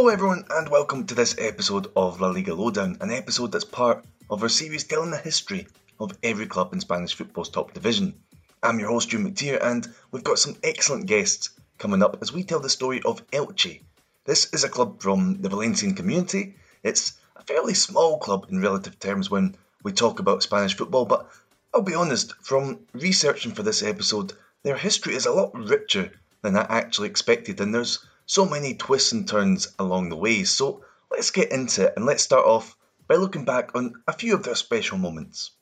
Hello, everyone, and welcome to this episode of La Liga Lowdown, an episode that's part of our series telling the history of every club in Spanish football's top division. I'm your host, Stu McTear, and we've got some excellent guests coming up as we tell the story of Elche. This is a club from the Valencian community. It's a fairly small club in relative terms when we talk about Spanish football, but I'll be honest, from researching for this episode, their history is a lot richer than I actually expected, and there's so many twists and turns along the way. So let's get into it and let's start off by looking back on a few of their special moments.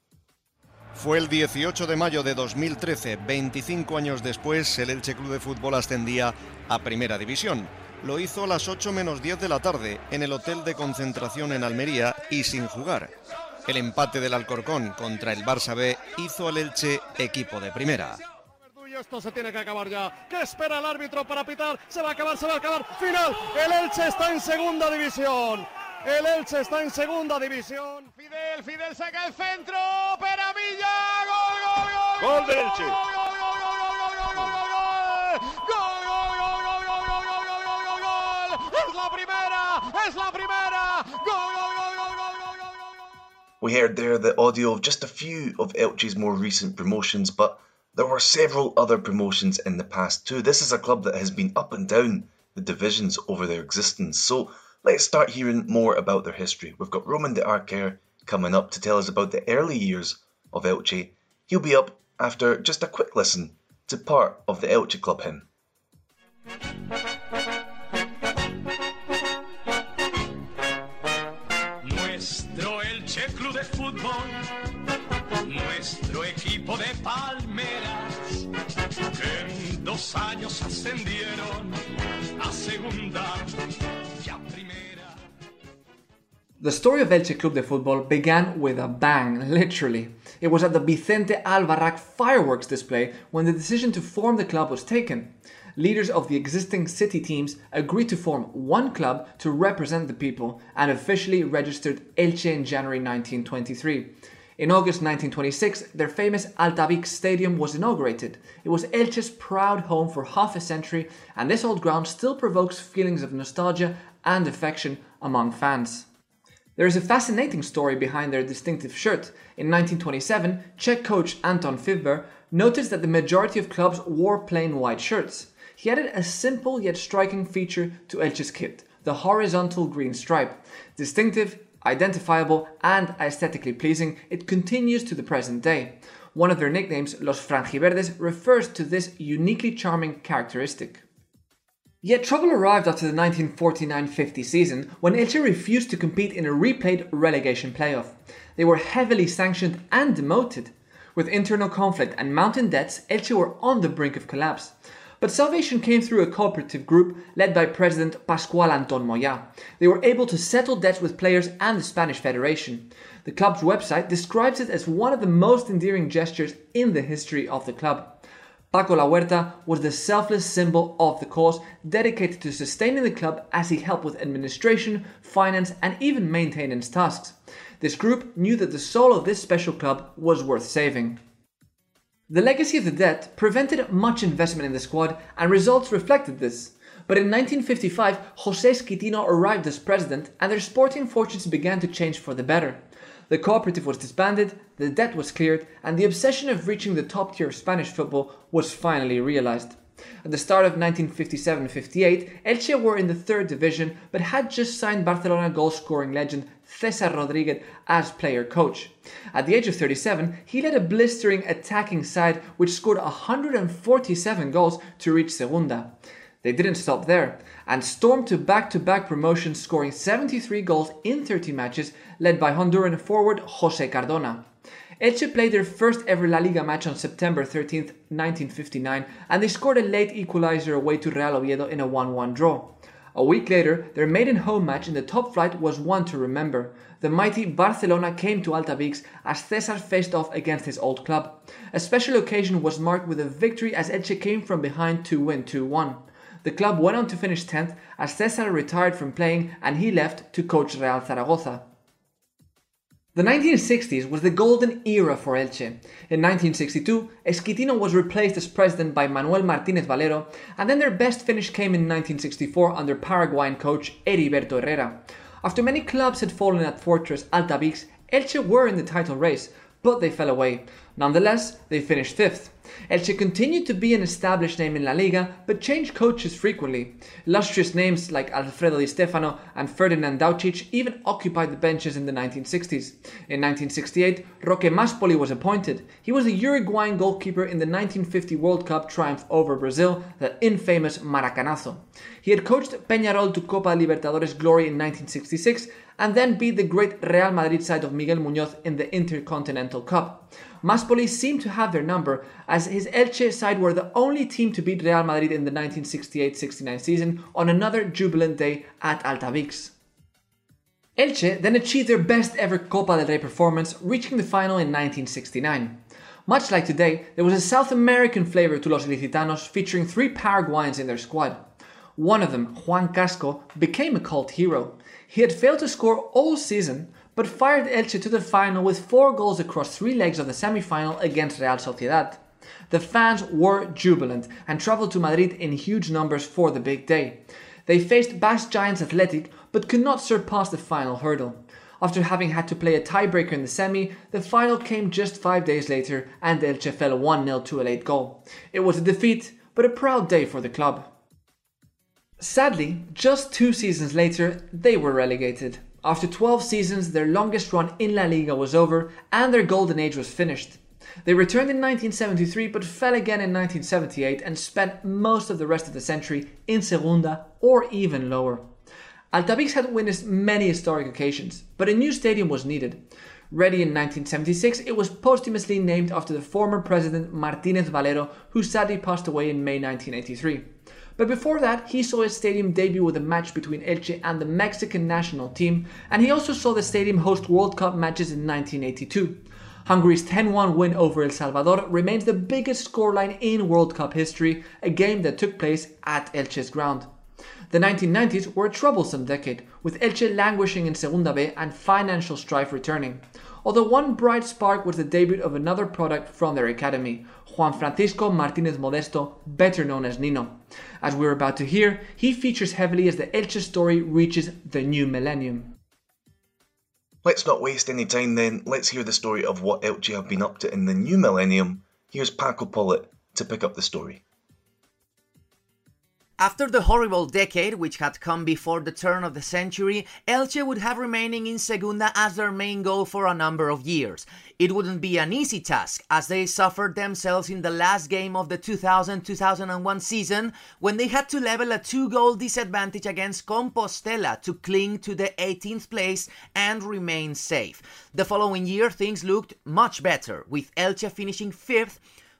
Fue el 18 de mayo de 2013, 25 años después, el Elche Club de Fútbol ascendía a Primera División. Lo hizo a las 8 menos 10 de la tarde en el hotel de concentración en Almería y sin jugar. El empate del Alcorcón contra el Barça B hizo al Elche equipo de primera esto se tiene que acabar ya. ¿Qué espera el árbitro para pitar? Se va a acabar, se va a acabar. Final. El Elche está en segunda división. El Elche está en segunda división. Fidel, Fidel saca el centro. Peramilla. Gol, gol, gol. Gol del Elche. Es la primera. Gol. We heard there the audio of just a few of Elche's more recent promotions, but there were several other promotions in the past too. This is a club that has been up and down the divisions over their existence. So let's start hearing more about their history. We've got Roman de Arquer coming up to tell us about the early years of Elche. He'll be up after just a quick listen to part of the Elche Club hymn. Dos años ascendieron a segunda y a primera. The story of Elche Club de Fútbol began with a bang, literally. It was at the Vicente Albarrac fireworks display when the decision to form the club was taken. Leaders of the existing city teams agreed to form one club to represent the people and officially registered Elche in January 1923. In August 1926, their famous Altabix Stadium was inaugurated. It was Elche's proud home for half a century, and this old ground still provokes feelings of nostalgia and affection among fans. There is a fascinating story behind their distinctive shirt. In 1927, Czech coach Anton Fivber noticed that the majority of clubs wore plain white shirts. He added a simple yet striking feature to Elche's kit the horizontal green stripe. Distinctive, identifiable, and aesthetically pleasing, it continues to the present day. One of their nicknames, Los Franjiverdes, refers to this uniquely charming characteristic. Yet trouble arrived after the 1949-50 season when Elche refused to compete in a replayed relegation playoff. They were heavily sanctioned and demoted. With internal conflict and mountain debts, Elche were on the brink of collapse. But salvation came through a cooperative group led by President Pascual Anton Moya. They were able to settle debts with players and the Spanish Federation. The club's website describes it as one of the most endearing gestures in the history of the club. Paco Lahuerta was the selfless symbol of the cause, dedicated to sustaining the club as he helped with administration, finance, and even maintenance tasks. This group knew that the soul of this special club was worth saving. The legacy of the debt prevented much investment in the squad, and results reflected this. But in 1955, Jose Esquitino arrived as president, and their sporting fortunes began to change for the better. The cooperative was disbanded, the debt was cleared, and the obsession of reaching the top tier of Spanish football was finally realized. At the start of 1957-58, Elche were in the third division, but had just signed Barcelona goal-scoring legend Cesar Rodriguez as player coach. At the age of 37, he led a blistering attacking side which scored 147 goals to reach Segunda. They didn't stop there and stormed to back to back promotions, scoring 73 goals in 30 matches, led by Honduran forward Jose Cardona. Elche played their first ever La Liga match on September 13, 1959, and they scored a late equalizer away to Real Oviedo in a 1 1 draw. A week later, their maiden home match in the top flight was one to remember. The mighty Barcelona came to Altabix as Cesar faced off against his old club. A special occasion was marked with a victory as Elche came from behind to win 2 1. The club went on to finish 10th as Cesar retired from playing and he left to coach Real Zaragoza. The 1960s was the golden era for Elche. In 1962, Esquitino was replaced as president by Manuel Martinez Valero, and then their best finish came in 1964 under Paraguayan coach Heriberto Herrera. After many clubs had fallen at Fortress Altabix, Elche were in the title race, but they fell away. Nonetheless, they finished fifth. Elche continued to be an established name in La Liga, but changed coaches frequently. Illustrious names like Alfredo Di Stefano and Ferdinand Daucic even occupied the benches in the 1960s. In 1968, Roque Maspoli was appointed. He was the Uruguayan goalkeeper in the 1950 World Cup triumph over Brazil, the infamous Maracanazo. He had coached Peñarol to Copa Libertadores glory in 1966 and then beat the great Real Madrid side of Miguel Muñoz in the Intercontinental Cup. Maspoli seemed to have their number, as his Elche side were the only team to beat Real Madrid in the 1968-69 season on another jubilant day at Altabix. Elche then achieved their best ever Copa del Rey performance, reaching the final in 1969. Much like today, there was a South American flavor to Los Ilicitanos featuring three Paraguayans in their squad. One of them, Juan Casco, became a cult hero. He had failed to score all season, but fired Elche to the final with four goals across three legs of the semi-final against Real Sociedad. The fans were jubilant and travelled to Madrid in huge numbers for the big day. They faced Basque Giants Athletic but could not surpass the final hurdle. After having had to play a tiebreaker in the semi, the final came just five days later and Elche fell 1 0 to a late goal. It was a defeat, but a proud day for the club. Sadly, just two seasons later, they were relegated. After 12 seasons, their longest run in La Liga was over and their golden age was finished. They returned in 1973 but fell again in 1978 and spent most of the rest of the century in Segunda or even lower. Altabix had witnessed many historic occasions, but a new stadium was needed. Ready in 1976, it was posthumously named after the former president Martinez Valero, who sadly passed away in May 1983. But before that, he saw his stadium debut with a match between Elche and the Mexican national team, and he also saw the stadium host World Cup matches in 1982. Hungary's 10 1 win over El Salvador remains the biggest scoreline in World Cup history, a game that took place at Elche's ground. The 1990s were a troublesome decade, with Elche languishing in Segunda B and financial strife returning. Although one bright spark was the debut of another product from their academy, Juan Francisco Martinez Modesto, better known as Nino. As we're about to hear, he features heavily as the Elche story reaches the new millennium. Let's not waste any time then, let's hear the story of what Elche have been up to in the new millennium. Here's Paco Polit to pick up the story. After the horrible decade which had come before the turn of the century, Elche would have remaining in Segunda as their main goal for a number of years. It wouldn't be an easy task as they suffered themselves in the last game of the 2000-2001 season when they had to level a two-goal disadvantage against Compostela to cling to the 18th place and remain safe. The following year things looked much better with Elche finishing 5th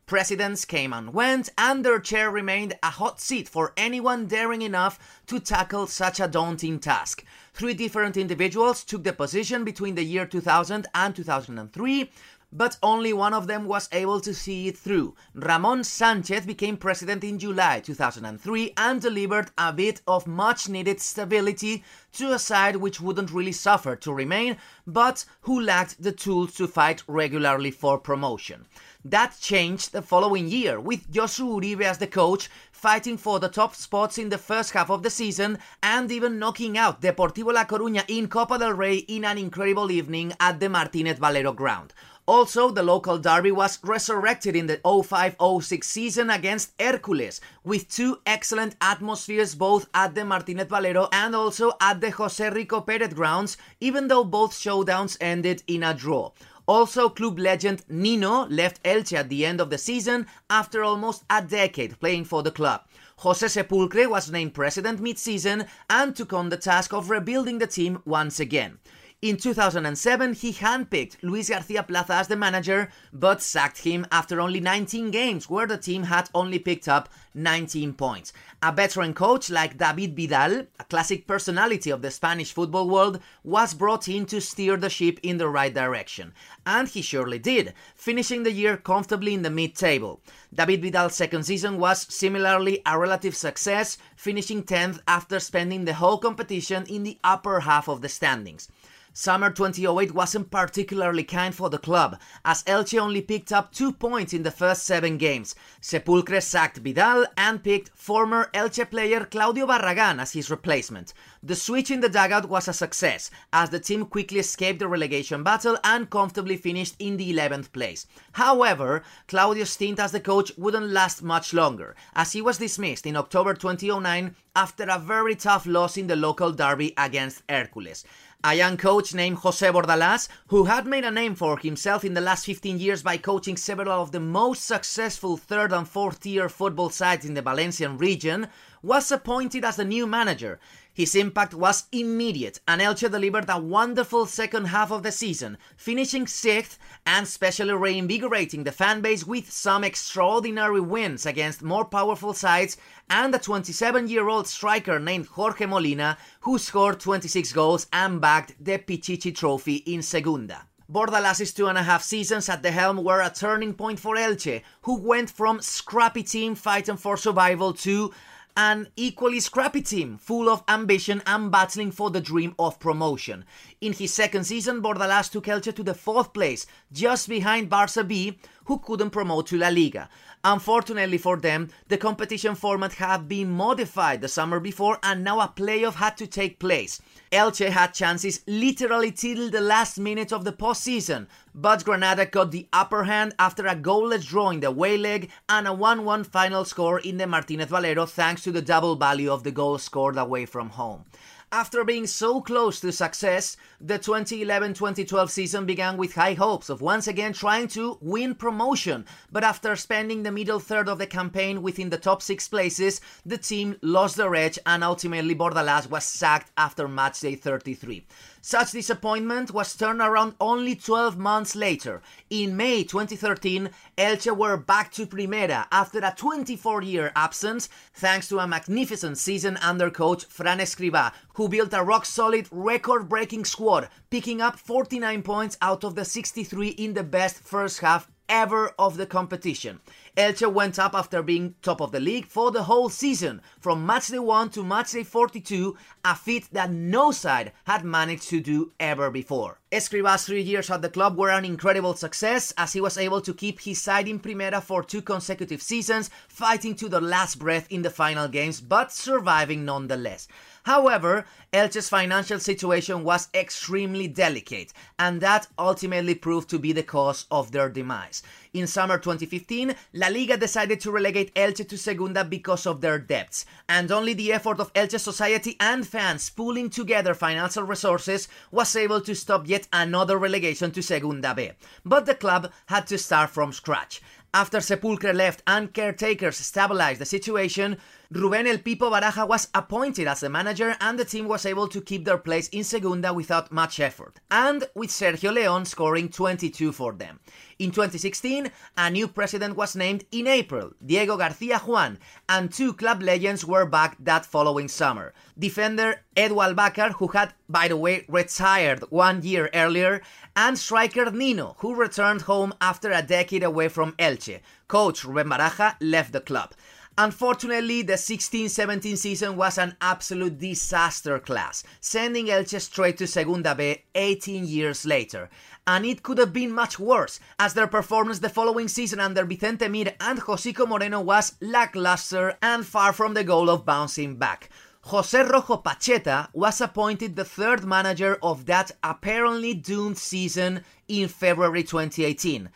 Presidents came and went, and their chair remained a hot seat for anyone daring enough to tackle such a daunting task. Three different individuals took the position between the year 2000 and 2003. but only one of them was able to see it through. Ramon Sanchez became president in July 2003 and delivered a bit of much needed stability to a side which wouldn't really suffer to remain, but who lacked the tools to fight regularly for promotion. That changed the following year, with Josu Uribe as the coach, fighting for the top spots in the first half of the season and even knocking out Deportivo La Coruña in Copa del Rey in an incredible evening at the Martinez Valero ground. Also, the local derby was resurrected in the 05-06 season against Hércules, with two excellent atmospheres both at the Martinez Valero and also at the José Rico Pérez grounds, even though both showdowns ended in a draw. Also, club legend Nino left Elche at the end of the season after almost a decade playing for the club. Jose Sepulcre was named president mid-season and took on the task of rebuilding the team once again. In 2007, he handpicked Luis Garcia Plaza as the manager, but sacked him after only 19 games, where the team had only picked up 19 points. A veteran coach like David Vidal, a classic personality of the Spanish football world, was brought in to steer the ship in the right direction. And he surely did, finishing the year comfortably in the mid table. David Vidal's second season was similarly a relative success, finishing 10th after spending the whole competition in the upper half of the standings. Summer 2008 wasn't particularly kind for the club, as Elche only picked up two points in the first seven games. Sepulcre sacked Vidal and picked former Elche player Claudio Barragan as his replacement. The switch in the dugout was a success, as the team quickly escaped the relegation battle and comfortably finished in the 11th place. However, Claudio's stint as the coach wouldn't last much longer, as he was dismissed in October 2009 after a very tough loss in the local derby against Hércules. A young coach named Jose Bordalas, who had made a name for himself in the last 15 years by coaching several of the most successful third and fourth tier football sides in the Valencian region, was appointed as the new manager. His impact was immediate, and Elche delivered a wonderful second half of the season, finishing sixth and specially reinvigorating the fan base with some extraordinary wins against more powerful sides and a 27 year old striker named Jorge Molina, who scored 26 goals and bagged the Pichichi Trophy in Segunda. Bordalas' two and a half seasons at the helm were a turning point for Elche, who went from scrappy team fighting for survival to an equally scrappy team, full of ambition and battling for the dream of promotion. In his second season, Bordalas took Elche to the fourth place, just behind Barça B, who couldn't promote to La Liga. Unfortunately for them, the competition format had been modified the summer before and now a playoff had to take place. Elche had chances literally till the last minute of the postseason, but Granada got the upper hand after a goalless draw in the away leg and a 1 1 final score in the Martinez Valero thanks to the double value of the goal scored away from home. After being so close to success, the 2011 2012 season began with high hopes of once again trying to win promotion. But after spending the middle third of the campaign within the top six places, the team lost their edge and ultimately Bordalas was sacked after matchday 33. Such disappointment was turned around only 12 months later. In May 2013, Elche were back to Primera after a 24 year absence, thanks to a magnificent season under coach Fran Escribá, who built a rock solid, record breaking squad, picking up 49 points out of the 63 in the best first half ever of the competition. Elche went up after being top of the league for the whole season, from matchday 1 to matchday 42, a feat that no side had managed to do ever before. Escribá's three years at the club were an incredible success as he was able to keep his side in Primera for two consecutive seasons, fighting to the last breath in the final games, but surviving nonetheless. However, Elche's financial situation was extremely delicate, and that ultimately proved to be the cause of their demise. In summer 2015, La Liga decided to relegate Elche to Segunda because of their debts, and only the effort of Elche society and fans pooling together financial resources was able to stop yet another relegation to Segunda B. But the club had to start from scratch. After Sepulcre left and caretakers stabilized the situation, Rubén El Pipo Baraja was appointed as the manager and the team was able to keep their place in Segunda without much effort, and with Sergio León scoring 22 for them. In 2016, a new president was named in April, Diego Garcia Juan, and two club legends were back that following summer. Defender Edu Albacar, who had, by the way, retired one year earlier, and striker Nino, who returned home after a decade away from Elche. Coach Rubén Baraja left the club. Unfortunately, the 16-17 season was an absolute disaster class, sending Elche straight to Segunda B 18 years later. And it could have been much worse, as their performance the following season under Vicente Mir and Josico Moreno was lackluster and far from the goal of bouncing back. Jose Rojo Pacheta was appointed the third manager of that apparently doomed season in February 2018.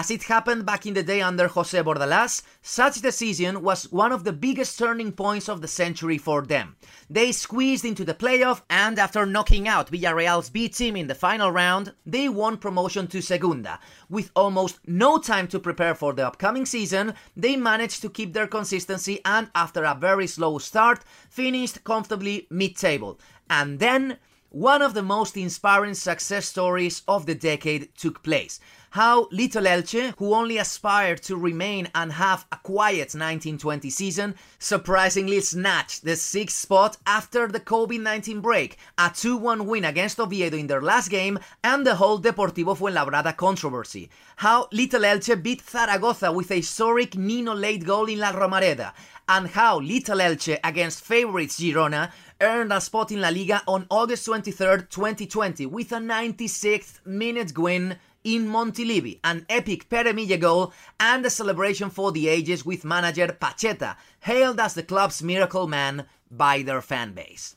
As it happened back in the day under Jose Bordalas, such decision was one of the biggest turning points of the century for them. They squeezed into the playoff and after knocking out Villarreal's B team in the final round, they won promotion to Segunda. With almost no time to prepare for the upcoming season, they managed to keep their consistency and after a very slow start, finished comfortably mid-table. And then one of the most inspiring success stories of the decade took place how Little Elche, who only aspired to remain and have a quiet 1920 season, surprisingly snatched the sixth spot after the COVID 19 break, a 2 1 win against Oviedo in their last game, and the whole Deportivo Fuenlabrada controversy. How Little Elche beat Zaragoza with a historic Nino late goal in La Romareda, and how Little Elche against favorites Girona earned a spot in La Liga on August 23, 2020, with a 96th minute win in Montilivi, an epic Pere Milla goal and a celebration for the ages with manager Pacheta, hailed as the club's miracle man by their fan base.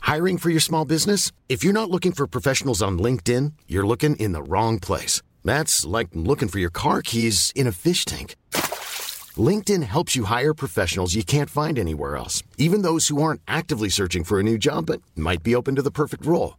Hiring for your small business? If you're not looking for professionals on LinkedIn, you're looking in the wrong place. That's like looking for your car keys in a fish tank. LinkedIn helps you hire professionals you can't find anywhere else, even those who aren't actively searching for a new job but might be open to the perfect role.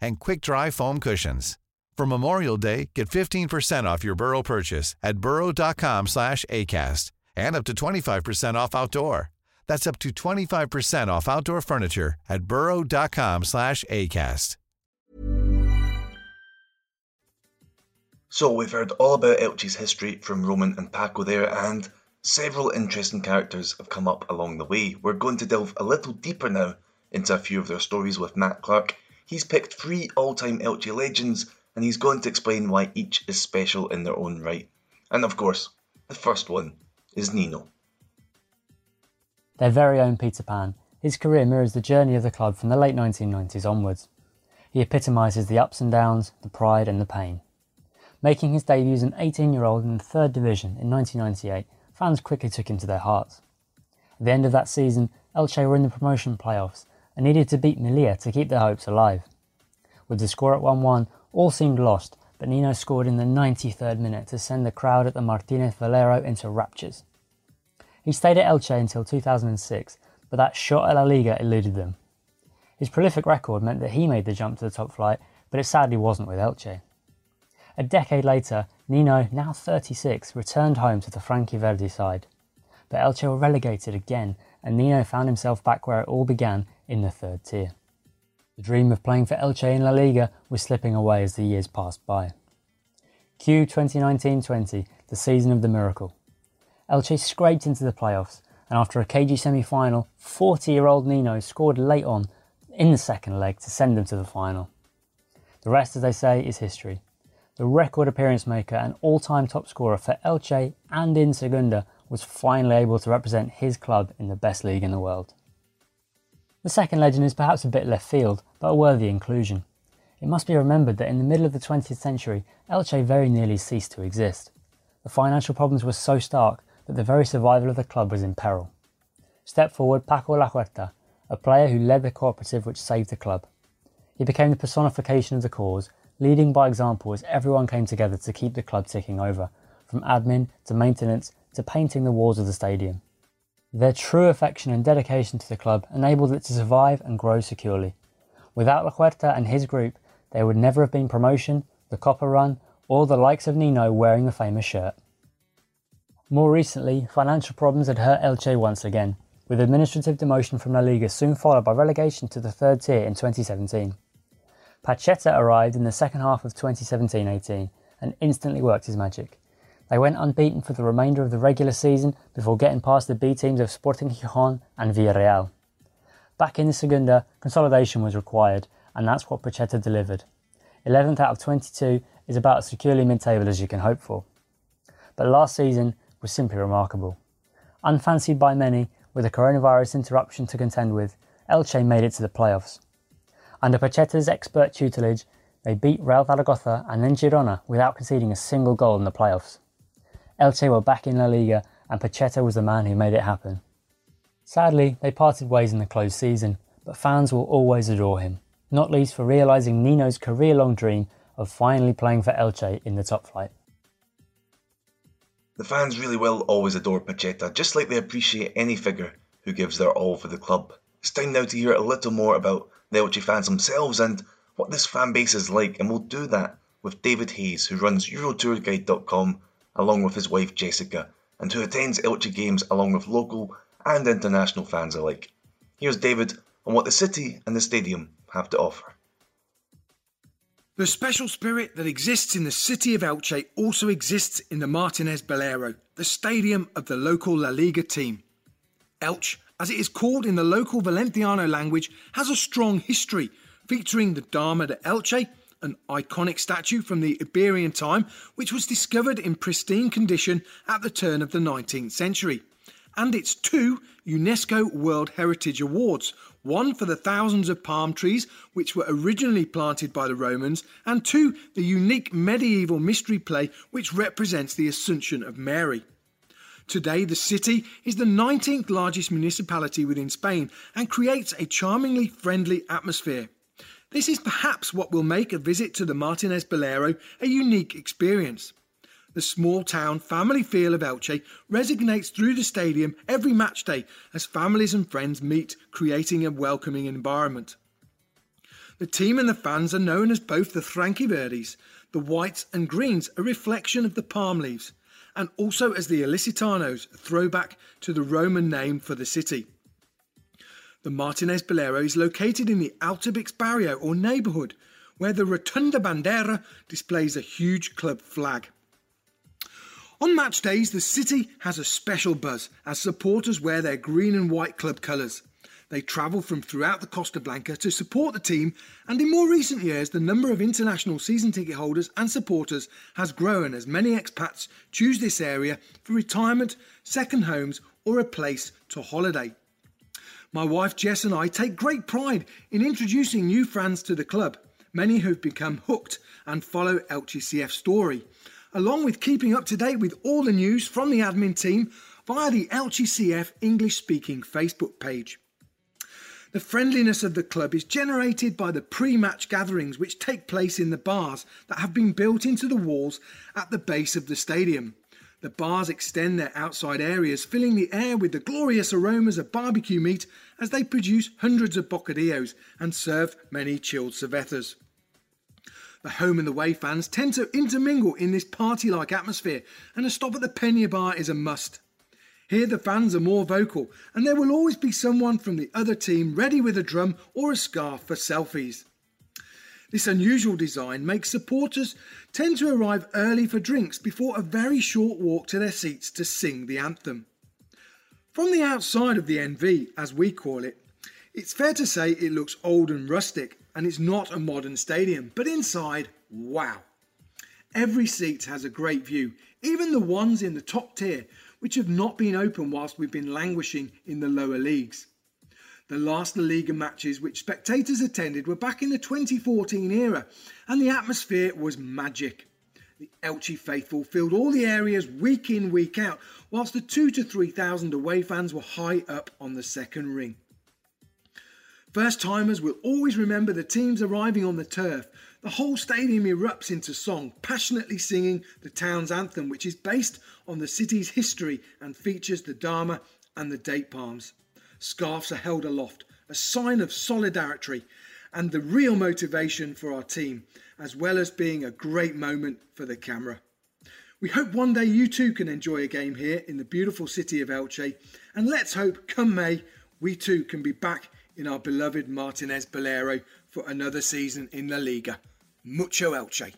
and quick-dry foam cushions. For Memorial Day, get 15% off your Burrow purchase at burrow.com slash ACAST and up to 25% off outdoor. That's up to 25% off outdoor furniture at burrow.com slash ACAST. So we've heard all about Elche's history from Roman and Paco there and several interesting characters have come up along the way. We're going to delve a little deeper now into a few of their stories with Matt Clark He's picked three all-time Elche legends and he's going to explain why each is special in their own right. And of course, the first one is Nino. Their very own Peter Pan, his career mirrors the journey of the club from the late 1990s onwards. He epitomises the ups and downs, the pride and the pain. Making his debut as an 18 year old in the third division in 1998, fans quickly took him to their hearts. At the end of that season, Elche were in the promotion playoffs and needed to beat Melilla to keep their hopes alive. With the score at 1 1, all seemed lost, but Nino scored in the 93rd minute to send the crowd at the Martinez Valero into raptures. He stayed at Elche until 2006, but that shot at La Liga eluded them. His prolific record meant that he made the jump to the top flight, but it sadly wasn't with Elche. A decade later, Nino, now 36, returned home to the Franjiverde side. But Elche were relegated again, and Nino found himself back where it all began in the third tier. The dream of playing for Elche in La Liga was slipping away as the years passed by. Q 2019-20, the season of the miracle. Elche scraped into the playoffs, and after a cagey semi final, 40 year old Nino scored late on in the second leg to send them to the final. The rest, as they say, is history. The record appearance maker and all time top scorer for Elche and in Segunda was finally able to represent his club in the best league in the world. The second legend is perhaps a bit left field, but a worthy inclusion. It must be remembered that in the middle of the 20th century, Elche very nearly ceased to exist. The financial problems were so stark that the very survival of the club was in peril. Step forward Paco Lahuerta, a player who led the cooperative which saved the club. He became the personification of the cause, leading by example as everyone came together to keep the club ticking over, from admin to maintenance to painting the walls of the stadium. Their true affection and dedication to the club enabled it to survive and grow securely. Without Lahuerta and his group, there would never have been promotion, the Copa run, or the likes of Nino wearing the famous shirt. More recently, financial problems had hurt Elche once again, with administrative demotion from La Liga soon followed by relegation to the third tier in 2017. Pacheta arrived in the second half of 2017 18 and instantly worked his magic. They went unbeaten for the remainder of the regular season before getting past the B teams of Sporting Gijón and Villarreal. Back in the Segunda, consolidation was required, and that's what Pacheta delivered. 11th out of 22 is about as securely mid table as you can hope for. But last season was simply remarkable. Unfancied by many, with a coronavirus interruption to contend with, Elche made it to the playoffs. Under Pacheta's expert tutelage, they beat Real Zaragoza and then Girona without conceding a single goal in the playoffs. Elche were back in La Liga and Pacheta was the man who made it happen. Sadly, they parted ways in the closed season, but fans will always adore him, not least for realising Nino's career long dream of finally playing for Elche in the top flight. The fans really will always adore Pacheta, just like they appreciate any figure who gives their all for the club. It's time now to hear a little more about the Elche fans themselves and what this fan base is like, and we'll do that with David Hayes, who runs EuroTourGuide.com along with his wife Jessica, and who attends Elche games along with local and international fans alike. Here's David on what the city and the stadium have to offer. The special spirit that exists in the city of Elche also exists in the Martinez Valero, the stadium of the local La Liga team. Elche, as it is called in the local Valenciano language, has a strong history, featuring the Dama de Elche, an iconic statue from the Iberian time which was discovered in pristine condition at the turn of the 19th century, and its two UNESCO World Heritage Awards, one for the thousands of palm trees which were originally planted by the Romans, and two, the unique medieval mystery play which represents the Assumption of Mary. Today, the city is the 19th largest municipality within Spain and creates a charmingly friendly atmosphere. This is perhaps what will make a visit to the Martinez Valero a unique experience. The small town family feel of Elche resonates through the stadium every match day as families and friends meet, creating a welcoming environment. The team and the fans are known as both the Franjiverdes, the whites and greens, a reflection of the palm leaves, and also as the Ilicitanos, a throwback to the Roman name for the city. The Martinez Valero is located in the Altabix barrio or neighbourhood, where the Rotunda Bandera displays a huge club flag. On match days, the city has a special buzz as supporters wear their green and white club colours. They travel from throughout the Costa Blanca to support the team, and in more recent years, the number of international season ticket holders and supporters has grown as many expats choose this area for retirement, second homes, or a place to holiday. My wife Jess and I take great pride in introducing new fans to the club, many who have become hooked and follow Elche CF story along with keeping up to date with all the news from the admin team via the Elche CF English speaking Facebook page. The friendliness of the club is generated by the pre match gatherings which take place in the bars that have been built into the walls at the base of the stadium. The bars extend their outside areas, filling the air with the glorious aromas of barbecue meat as they produce hundreds of bocadillos and serve many chilled cervezas. The home and the way fans tend to intermingle in this party like atmosphere, and a stop at the Pena Bar is a must. Here the fans are more vocal, and there will always be someone from the other team ready with a drum or a scarf for selfies. This unusual design makes supporters tend to arrive early for drinks before a very short walk to their seats to sing the anthem. From the outside of the MV, as we call it, it's fair to say it looks old and rustic and it's not a modern stadium, but inside, wow. Every seat has a great view, even the ones in the top tier, which have not been open whilst we've been languishing in the lower leagues. The last La Liga matches which spectators attended were back in the 2014 era, and the atmosphere was magic. The Elche faithful filled all the areas week in, week out, whilst the two to 3,000 away fans were high up on the second ring. First timers will always remember the teams arriving on the turf. The whole stadium erupts into song, passionately singing the town's anthem, which is based on the city's history and features the Dama and the date palms. Scarves are held aloft, a sign of solidarity and the real motivation for our team, as well as being a great moment for the camera. We hope one day you too can enjoy a game here in the beautiful city of Elche, and let's hope come May we too can be back in our beloved Martinez Valero for another season in La Liga. Mucho Elche.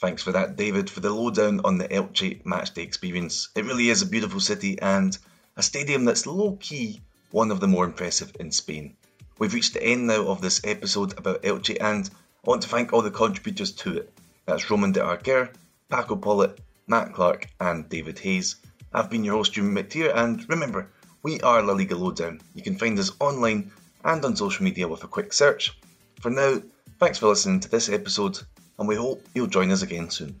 Thanks for that, David, for the lowdown on the Elche matchday experience. It really is a beautiful city and a stadium that's low key one of the more impressive in Spain. We've reached the end now of this episode about Elche and I want to thank all the contributors to it. That's Roman de Arquer, Paco Polit, Matt Clark, and David Hayes. I've been your host, Jimmy McTear, and remember, we are La Liga Lowdown. You can find us online and on social media with a quick search. For now, thanks for listening to this episode, and we hope you'll join us again soon.